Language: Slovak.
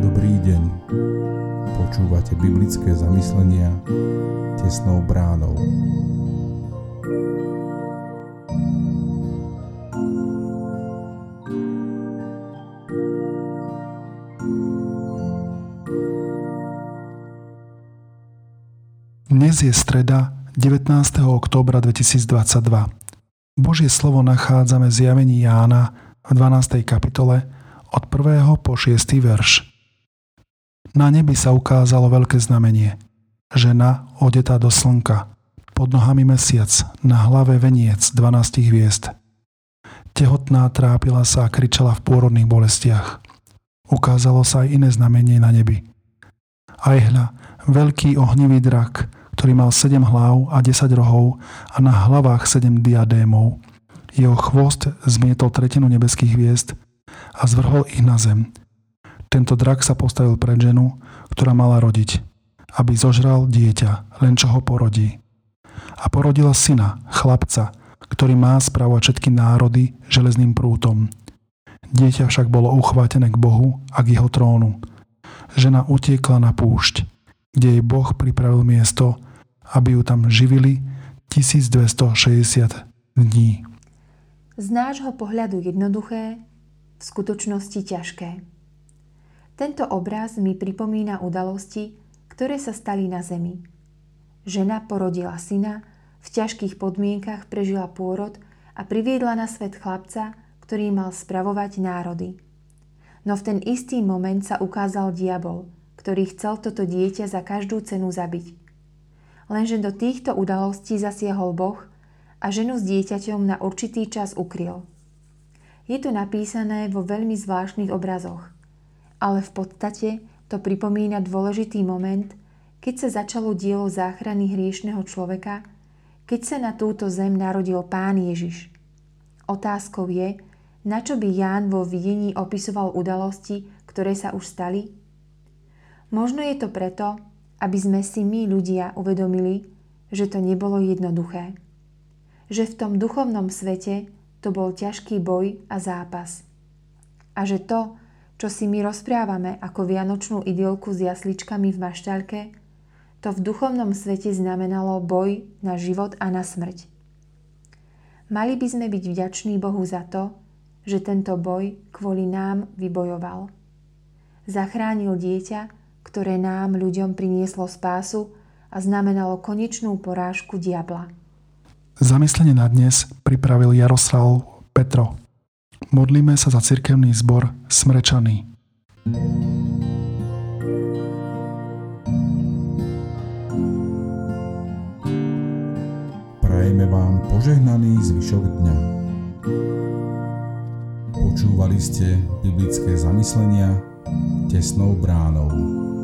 Dobrý deň. Počúvate biblické zamyslenia tesnou bránou. Dnes je streda 19. októbra 2022. Božie slovo nachádzame v zjavení Jána v 12. kapitole od 1. po 6. verš. Na nebi sa ukázalo veľké znamenie. Žena odetá do slnka, pod nohami mesiac, na hlave veniec 12 hviezd. Tehotná trápila sa a kričala v pôrodných bolestiach. Ukázalo sa aj iné znamenie na nebi. Aj hľa, veľký ohnivý drak, ktorý mal 7 hlav a 10 rohov a na hlavách 7 diadémov. Jeho chvost zmietol tretinu nebeských hviezd a zvrhol ich na zem. Tento drak sa postavil pred ženu, ktorá mala rodiť, aby zožral dieťa, len čo ho porodí. A porodila syna, chlapca, ktorý má spravovať všetky národy železným prútom. Dieťa však bolo uchvátené k Bohu a k jeho trónu. Žena utiekla na púšť, kde jej Boh pripravil miesto, aby ju tam živili 1260 dní. Z nášho pohľadu jednoduché, v skutočnosti ťažké. Tento obraz mi pripomína udalosti, ktoré sa stali na zemi. Žena porodila syna, v ťažkých podmienkach prežila pôrod a priviedla na svet chlapca, ktorý mal spravovať národy. No v ten istý moment sa ukázal diabol, ktorý chcel toto dieťa za každú cenu zabiť lenže do týchto udalostí zasiahol Boh a ženu s dieťaťom na určitý čas ukryl. Je to napísané vo veľmi zvláštnych obrazoch, ale v podstate to pripomína dôležitý moment, keď sa začalo dielo záchrany hriešného človeka, keď sa na túto zem narodil Pán Ježiš. Otázkou je, na čo by Ján vo videní opisoval udalosti, ktoré sa už stali? Možno je to preto, aby sme si my ľudia uvedomili, že to nebolo jednoduché. Že v tom duchovnom svete to bol ťažký boj a zápas. A že to, čo si my rozprávame ako vianočnú idylku s jasličkami v maštalke, to v duchovnom svete znamenalo boj na život a na smrť. Mali by sme byť vďační Bohu za to, že tento boj kvôli nám vybojoval. Zachránil dieťa, ktoré nám, ľuďom, prinieslo spásu a znamenalo konečnú porážku diabla. Zamyslenie na dnes pripravil Jaroslav Petro. Modlíme sa za cirkevný zbor Smrečaný. Prajeme vám požehnaný zvyšok dňa. Počúvali ste biblické zamyslenia tesnou bránou.